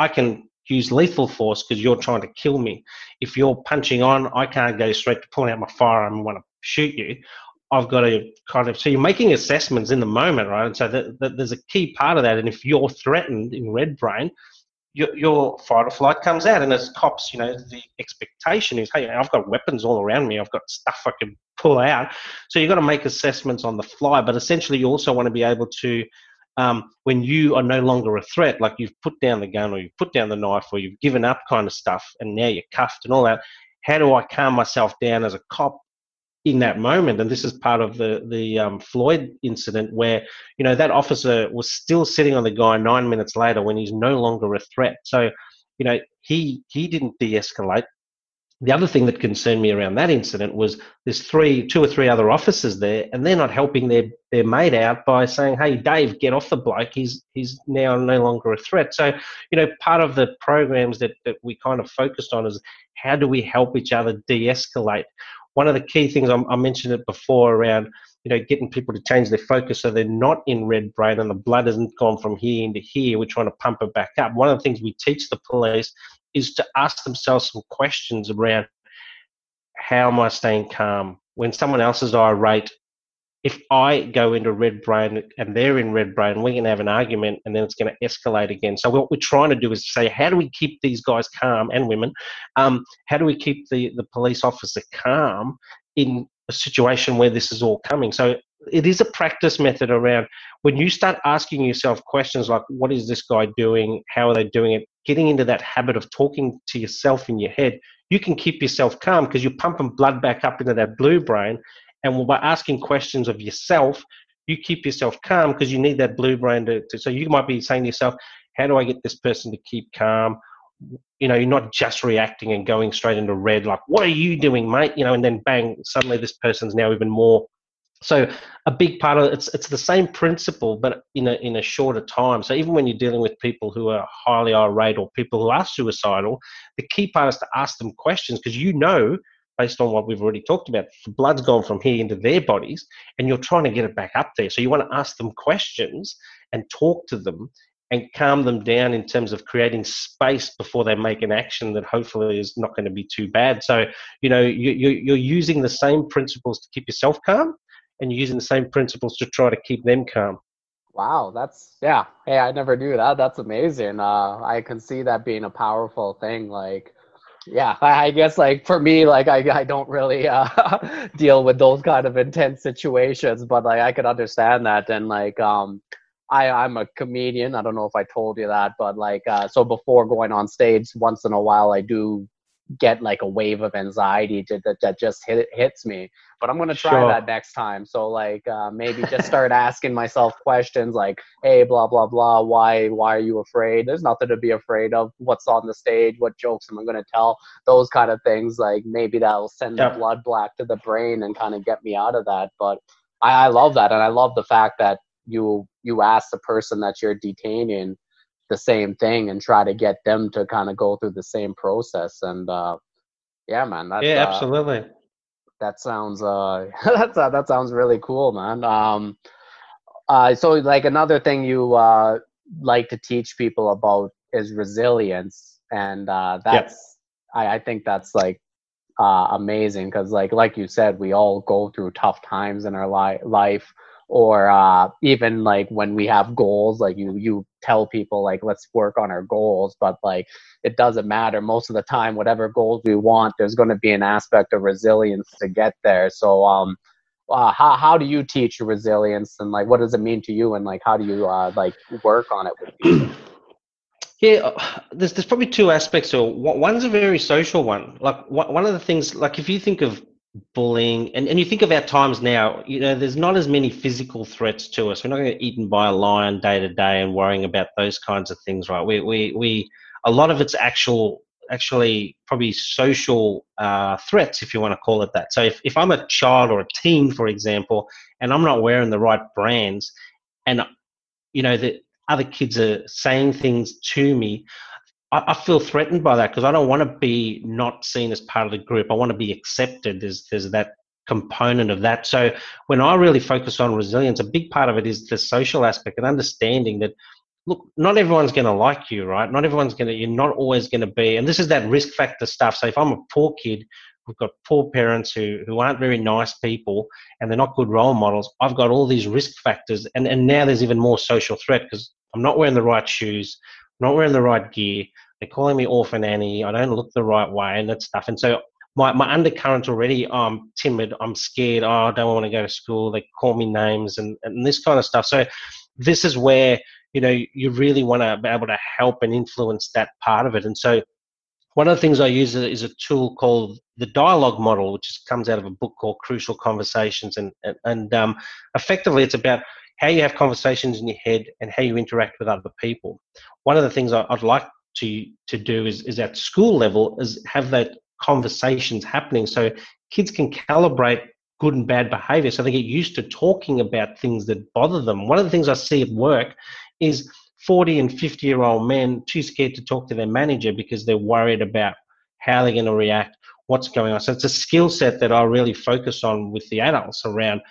i can use lethal force because you're trying to kill me if you're punching on i can't go straight to pulling out my firearm and want to shoot you I've got to kind of so you're making assessments in the moment, right? And so that, that there's a key part of that. And if you're threatened in red brain, your, your fight or flight comes out. And as cops, you know, the expectation is, hey, I've got weapons all around me. I've got stuff I can pull out. So you've got to make assessments on the fly. But essentially, you also want to be able to, um, when you are no longer a threat, like you've put down the gun or you've put down the knife or you've given up kind of stuff, and now you're cuffed and all that. How do I calm myself down as a cop in that moment. And this is part of the the um, Floyd incident, where you know that officer was still sitting on the guy nine minutes later when he's no longer a threat. So, you know, he he didn't de-escalate. the other thing that concerned me around that incident was there's three, two or three other officers there, and they're not helping their their mate out by saying, "Hey, Dave, get off the bloke. He's he's now no longer a threat." So, you know, part of the programs that that we kind of focused on is how do we help each other de-escalate. One of the key things I, I mentioned it before around you know, getting people to change their focus so they're not in red brain and the blood hasn't gone from here into here. We're trying to pump it back up. One of the things we teach the police is to ask themselves some questions around how am I staying calm? When someone else is irate, if I go into red brain and they're in red brain, we're going to have an argument and then it's going to escalate again. So what we're trying to do is say, how do we keep these guys calm and women? Um, how do we keep the, the police officer calm in a situation where this is all coming? So it is a practice method around when you start asking yourself questions like, what is this guy doing? How are they doing it? getting into that habit of talking to yourself in your head, you can keep yourself calm because you're pumping blood back up into that blue brain. And by asking questions of yourself, you keep yourself calm because you need that blue brain to, to, So you might be saying to yourself, how do I get this person to keep calm? You know, you're not just reacting and going straight into red, like, what are you doing, mate? You know, and then bang, suddenly this person's now even more so a big part of it's it's the same principle, but in a in a shorter time. So even when you're dealing with people who are highly irate or people who are suicidal, the key part is to ask them questions because you know, based on what we've already talked about, the blood's gone from here into their bodies, and you're trying to get it back up there. So you want to ask them questions and talk to them and calm them down in terms of creating space before they make an action that hopefully is not going to be too bad. So, you know, you, you're using the same principles to keep yourself calm and you're using the same principles to try to keep them calm. Wow, that's yeah. Hey, I never knew that. That's amazing. Uh, I can see that being a powerful thing. Like, yeah, I, guess like for me, like I I don't really uh, deal with those kind of intense situations, but like I could understand that. And like um, I I'm a comedian. I don't know if I told you that, but like uh, so before going on stage, once in a while I do get like a wave of anxiety to, that, that just hit, hits me but i'm going to try sure. that next time. So like uh, maybe just start asking myself questions like hey blah blah blah why why are you afraid? There's nothing to be afraid of. What's on the stage? What jokes am i going to tell? Those kind of things like maybe that'll send yep. the blood back to the brain and kind of get me out of that. But I, I love that and i love the fact that you you ask the person that you're detaining the same thing and try to get them to kind of go through the same process. And uh yeah man that's, yeah uh, absolutely. uh, that sounds uh that's uh, that sounds really cool man um uh so like another thing you uh like to teach people about is resilience and uh that's yep. I, I think that's like uh amazing because like like you said we all go through tough times in our li- life or uh, even like when we have goals like you you tell people like let's work on our goals but like it doesn't matter most of the time whatever goals we want there's going to be an aspect of resilience to get there so um uh, how, how do you teach resilience and like what does it mean to you and like how do you uh, like work on it with people yeah, uh, there's there's probably two aspects. So one's a very social one. Like one of the things, like if you think of bullying and, and you think of our times now you know there's not as many physical threats to us. We're not going to get eaten by a lion day to day and worrying about those kinds of things right? We we, we a lot of it's actual actually probably social uh, threats if you want to call it that. So if, if i'm a child or a teen for example and i'm not wearing the right brands and you know the other kids are saying things to me I, I feel threatened by that because I don't want to be not seen as part of the group. I want to be accepted. There's there's that component of that. So when I really focus on resilience, a big part of it is the social aspect and understanding that look, not everyone's going to like you, right? Not everyone's going to. You're not always going to be, and this is that risk factor stuff. So if I'm a poor kid we've got poor parents who, who aren't very nice people and they're not good role models. I've got all these risk factors, and, and now there's even more social threat because I'm not wearing the right shoes, not wearing the right gear. They're calling me orphan Annie. I don't look the right way and that stuff. And so my, my undercurrent already, I'm timid, I'm scared, oh, I don't want to go to school. They call me names and, and this kind of stuff. So this is where, you know, you really want to be able to help and influence that part of it. And so one of the things I use is a tool called the dialogue model, which comes out of a book called Crucial Conversations. And, and, and um, effectively, it's about how you have conversations in your head and how you interact with other people. One of the things I'd like to to do is, is at school level is have that conversations happening. So kids can calibrate good and bad behavior so they get used to talking about things that bother them. One of the things I see at work is 40 and 50 year old men too scared to talk to their manager because they're worried about how they're going to react, what's going on. So it's a skill set that I really focus on with the adults around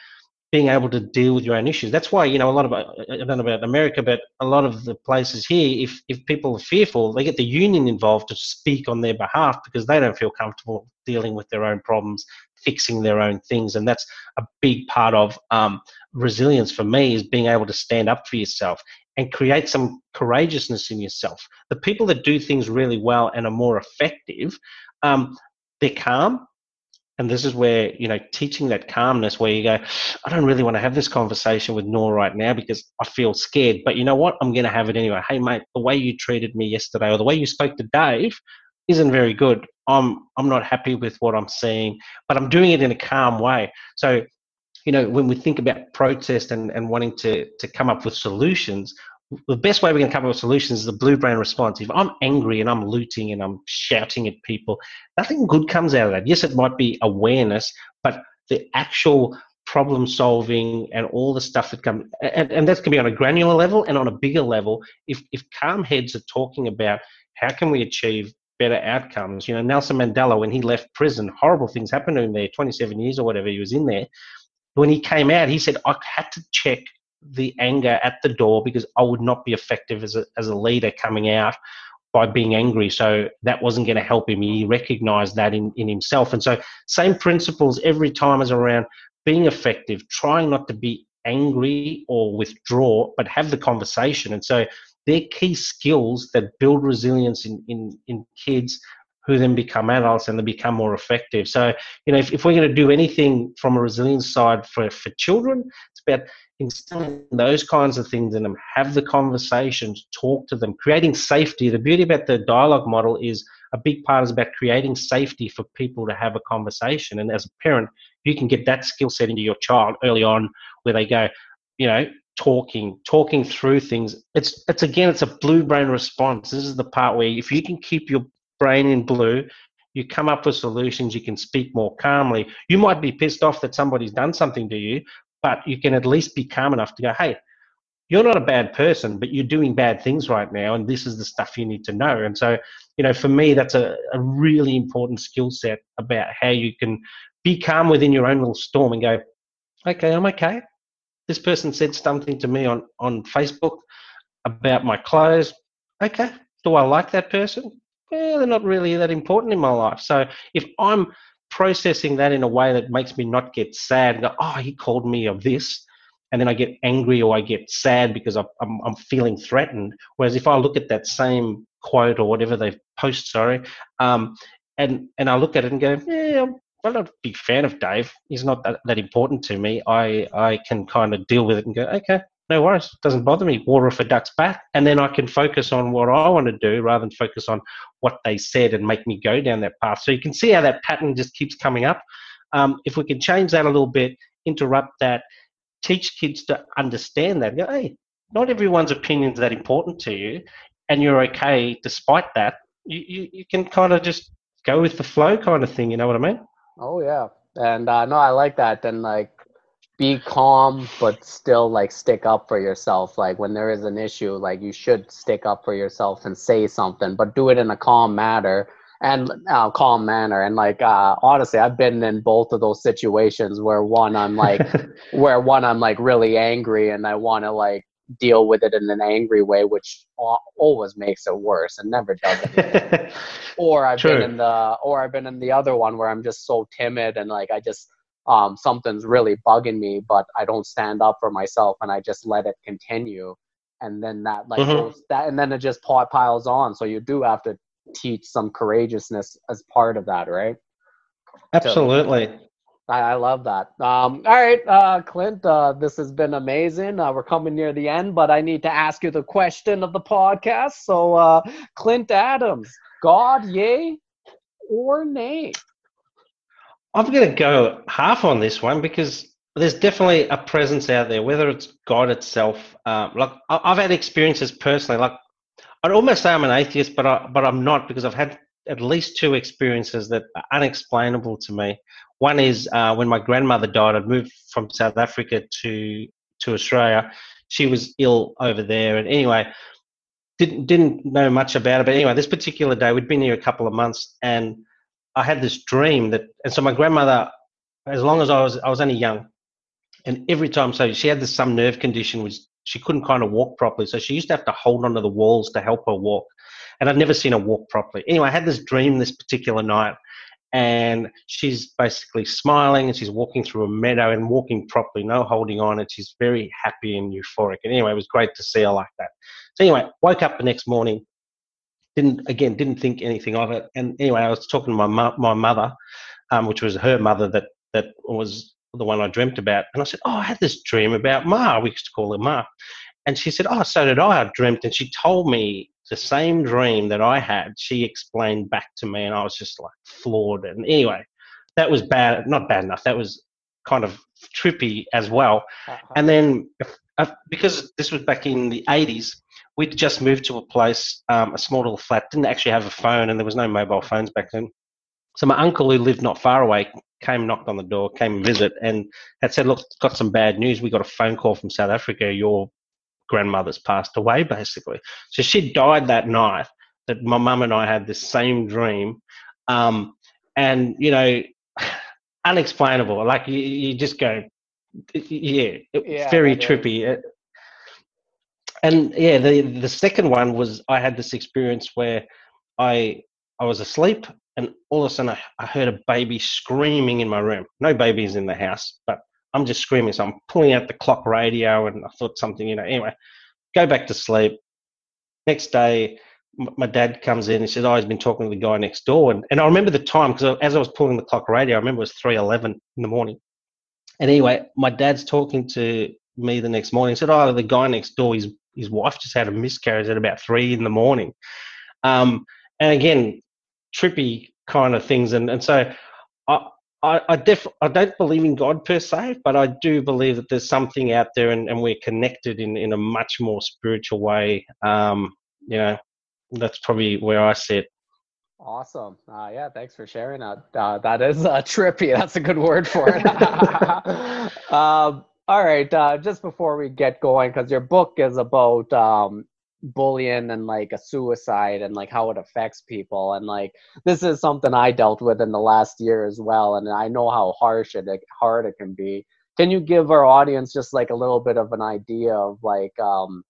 being able to deal with your own issues. That's why, you know, a lot of, I don't know about America, but a lot of the places here, if, if people are fearful, they get the union involved to speak on their behalf because they don't feel comfortable dealing with their own problems, fixing their own things. And that's a big part of um, resilience for me is being able to stand up for yourself and create some courageousness in yourself. The people that do things really well and are more effective, um, they're calm, and this is where you know teaching that calmness where you go i don't really want to have this conversation with Noor right now because i feel scared but you know what? I'm going to have it anyway. Hey mate the way you treated me yesterday or the way you spoke to dave isn't very good. I'm i'm not happy with what i'm seeing but i'm doing it in a calm way. So you know when we think about protest and, and wanting to to come up with solutions the best way we can come up with solutions is the blue brain response. If I'm angry and I'm looting and I'm shouting at people, nothing good comes out of that. Yes, it might be awareness, but the actual problem solving and all the stuff that comes, and, and that can be on a granular level and on a bigger level. If, if calm heads are talking about how can we achieve better outcomes, you know, Nelson Mandela, when he left prison, horrible things happened to him there, 27 years or whatever he was in there. When he came out, he said, I had to check the anger at the door because I would not be effective as a, as a leader coming out by being angry. So that wasn't going to help him. He recognized that in, in himself. And so, same principles every time as around being effective, trying not to be angry or withdraw, but have the conversation. And so, they're key skills that build resilience in, in, in kids who then become adults and they become more effective. So, you know, if, if we're going to do anything from a resilience side for, for children, about instilling those kinds of things in them, have the conversations, talk to them, creating safety. The beauty about the dialogue model is a big part is about creating safety for people to have a conversation. And as a parent, you can get that skill set into your child early on where they go, you know, talking, talking through things. It's it's again, it's a blue brain response. This is the part where if you can keep your brain in blue, you come up with solutions, you can speak more calmly. You might be pissed off that somebody's done something to you, but you can at least be calm enough to go, hey, you're not a bad person, but you're doing bad things right now, and this is the stuff you need to know. And so, you know, for me, that's a, a really important skill set about how you can be calm within your own little storm and go, okay, I'm okay. This person said something to me on, on Facebook about my clothes. Okay, do I like that person? Well, they're not really that important in my life. So if I'm processing that in a way that makes me not get sad go, oh, he called me of this. And then I get angry or I get sad because I'm, I'm, I'm feeling threatened. Whereas if I look at that same quote or whatever they post, sorry, um, and, and I look at it and go, yeah, I'm not a big fan of Dave. He's not that, that important to me. I, I can kind of deal with it and go, okay, no worries, doesn't bother me. Water off a duck's back, and then I can focus on what I want to do rather than focus on what they said and make me go down that path. So you can see how that pattern just keeps coming up. Um, if we can change that a little bit, interrupt that, teach kids to understand that. Go, hey, not everyone's opinion is that important to you, and you're okay despite that. You, you, you can kind of just go with the flow kind of thing. You know what I mean? Oh yeah, and uh, no, I like that. And like be calm but still like stick up for yourself. Like when there is an issue like you should stick up for yourself and say something but do it in a calm manner and uh, calm manner. And like uh, honestly i've been in both of those situations where one i'm like where one i'm like really angry and i want to like deal with it in an angry way which always makes it worse and never does it or i've True. been in the or i've been in the other one where i'm just so timid and like i just um, something's really bugging me, but I don't stand up for myself and I just let it continue. And then that like mm-hmm. goes, that, and then it just piles on. So you do have to teach some courageousness as part of that, right? Absolutely. So, I, I, love that. Um, all right, uh, Clint, uh, this has been amazing. Uh, we're coming near the end, but I need to ask you the question of the podcast. So, uh, Clint Adams, God, yay or nay? I'm going to go half on this one because there's definitely a presence out there, whether it's God itself. Um, like I've had experiences personally. Like I'd almost say I'm an atheist, but I, but I'm not because I've had at least two experiences that are unexplainable to me. One is uh, when my grandmother died. I'd moved from South Africa to to Australia. She was ill over there, and anyway, didn't didn't know much about it. But anyway, this particular day, we'd been here a couple of months, and I had this dream that, and so my grandmother, as long as I was I was only young, and every time, so she had this some nerve condition which she couldn't kind of walk properly, so she used to have to hold onto the walls to help her walk, and I'd never seen her walk properly. Anyway, I had this dream this particular night, and she's basically smiling and she's walking through a meadow and walking properly, no holding on, and she's very happy and euphoric. And anyway, it was great to see her like that. So anyway, woke up the next morning, didn't again didn't think anything of it. And anyway, I was talking to my mo- my mother, um, which was her mother that that was the one I dreamt about. And I said, "Oh, I had this dream about Ma. We used to call her Ma." And she said, "Oh, so did I. I dreamt." And she told me the same dream that I had. She explained back to me, and I was just like floored. And anyway, that was bad. Not bad enough. That was kind of trippy as well. Uh-huh. And then uh, because this was back in the 80s, we'd just moved to a place, um, a small little flat, didn't actually have a phone, and there was no mobile phones back then. So my uncle, who lived not far away, came, knocked on the door, came and visit, and had said, "Look, got some bad news. We got a phone call from South Africa. Your grandmother's passed away, basically." So she died that night. That my mum and I had the same dream, um, and you know, unexplainable. Like you, you just go, yeah, yeah very trippy and yeah, the the second one was I had this experience where I I was asleep and all of a sudden I, I heard a baby screaming in my room. No babies in the house, but I'm just screaming. So I'm pulling out the clock radio and I thought something, you know. Anyway, go back to sleep. Next day, my dad comes in and says, "Oh, he's been talking to the guy next door." And, and I remember the time because as I was pulling the clock radio, I remember it was three eleven in the morning. And anyway, my dad's talking to me the next morning. He said, "Oh, the guy next door, he's his wife just had a miscarriage at about three in the morning. Um, and again, trippy kind of things. And, and so I, I, I, def, I don't believe in God per se, but I do believe that there's something out there and, and we're connected in, in a much more spiritual way. Um, you know, that's probably where I sit. Awesome. Uh, yeah, thanks for sharing that. Uh, that is uh, trippy. That's a good word for it. um, all right, uh, just before we get going, because your book is about um, bullying and like a suicide and like how it affects people, and like this is something I dealt with in the last year as well, and I know how harsh it hard it can be. Can you give our audience just like a little bit of an idea of like um,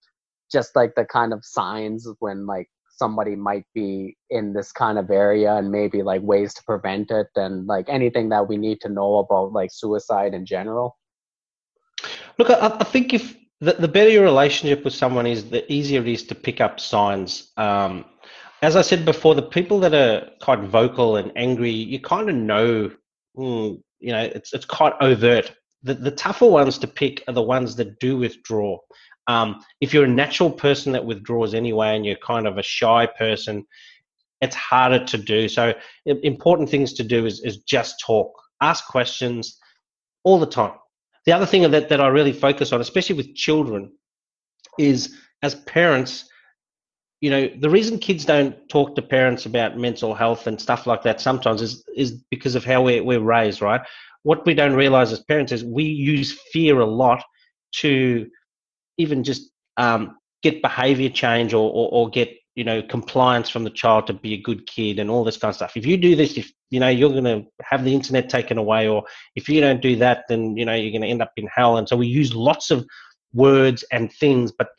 just like the kind of signs when like somebody might be in this kind of area and maybe like ways to prevent it and like anything that we need to know about like suicide in general? Look, I, I think if the, the, better your relationship with someone is, the easier it is to pick up signs. Um, as I said before, the people that are quite vocal and angry, you kind of know, mm, you know, it's it's quite overt. The the tougher ones to pick are the ones that do withdraw. Um, if you're a natural person that withdraws anyway, and you're kind of a shy person, it's harder to do. So important things to do is is just talk, ask questions all the time the other thing that, that I really focus on, especially with children, is as parents, you know, the reason kids don't talk to parents about mental health and stuff like that sometimes is is because of how we're, we're raised, right? What we don't realize as parents is we use fear a lot to even just um, get behavior change or, or, or get you know compliance from the child to be a good kid and all this kind of stuff. If you do this if you know you're going to have the internet taken away or if you don't do that then you know you're going to end up in hell. And so we use lots of words and things but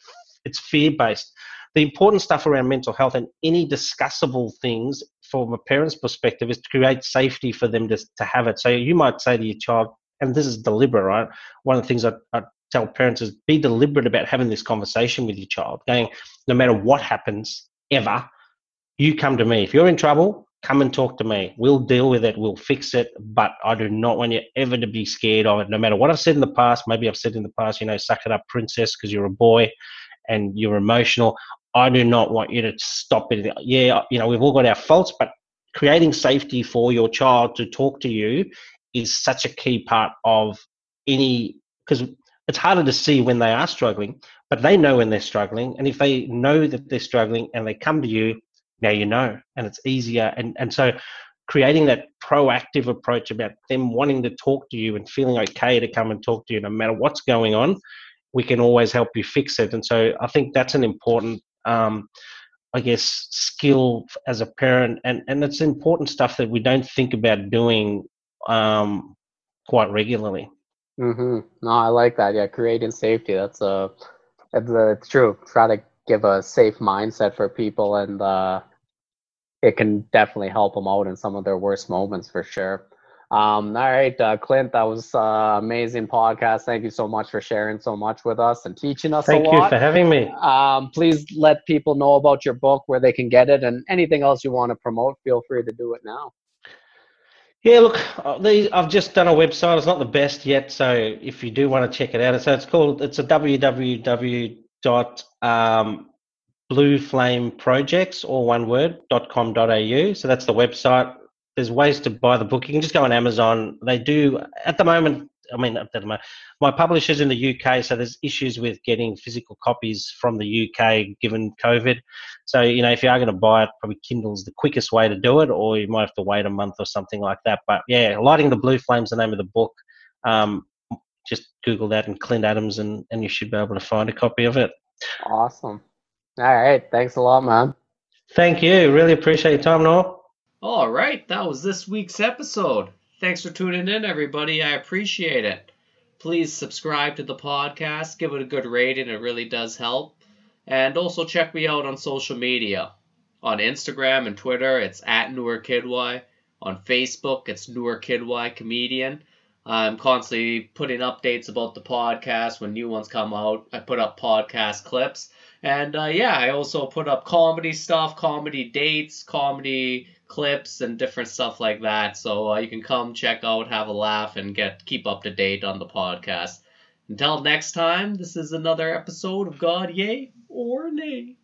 it's fear based the important stuff around mental health and any discussable things from a parent's perspective is to create safety for them to, to have it. So you might say to your child and this is deliberate right? One of the things I, I tell parents is be deliberate about having this conversation with your child going no matter what happens ever you come to me. If you're in trouble come and talk to me. We'll deal with it. We'll fix it. But i do not want you ever to be scared of it. No matter what i've said in the past maybe i've said in the past you know suck it up princess because you're a boy and you're emotional. I do not want you to stop it. Yeah you know we've all got our faults but creating safety for your child to talk to you is such a key part of any because it's harder to see when they are struggling, but they know when they're struggling. And if they know that they're struggling and they come to you, now you know, and it's easier. And and so creating that proactive approach about them wanting to talk to you and feeling okay to come and talk to you no matter what's going on, we can always help you fix it. And so I think that's an important um, I guess, skill as a parent, and and it's important stuff that we don't think about doing um, quite regularly. Mm-hmm. No, I like that. Yeah, creating safety. That's a, it's, a, it's true. Try to give a safe mindset for people, and uh, it can definitely help them out in some of their worst moments for sure. Um, all right, uh, Clint, that was uh, amazing podcast. Thank you so much for sharing so much with us and teaching us Thank a lot. Thank you for having me. Um, please let people know about your book, where they can get it, and anything else you want to promote. Feel free to do it now. Yeah, look, uh, I've just done a website. It's not the best yet, so if you do want to check it out, so it's called it's a www dot um, blueflameprojects or one word dot com dot au. So that's the website there's ways to buy the book. You can just go on Amazon. They do at the moment. I mean, at the moment, my publisher's in the UK, so there's issues with getting physical copies from the UK given COVID. So you know, if you are going to buy it, probably Kindle's the quickest way to do it, or you might have to wait a month or something like that. But yeah, lighting the blue flames the name of the book. Um, just Google that and Clint Adams, and and you should be able to find a copy of it. Awesome. All right. Thanks a lot, man. Thank you. Really appreciate your time, Noel. All right, that was this week's episode. Thanks for tuning in, everybody. I appreciate it. Please subscribe to the podcast, give it a good rating, it really does help. And also check me out on social media. On Instagram and Twitter, it's at NewerKidY. On Facebook, it's NewerKidY Comedian. I'm constantly putting updates about the podcast when new ones come out. I put up podcast clips. And uh, yeah, I also put up comedy stuff, comedy dates, comedy clips and different stuff like that. So uh, you can come check out, have a laugh, and get keep up to date on the podcast. Until next time, this is another episode of God Yay or Nay.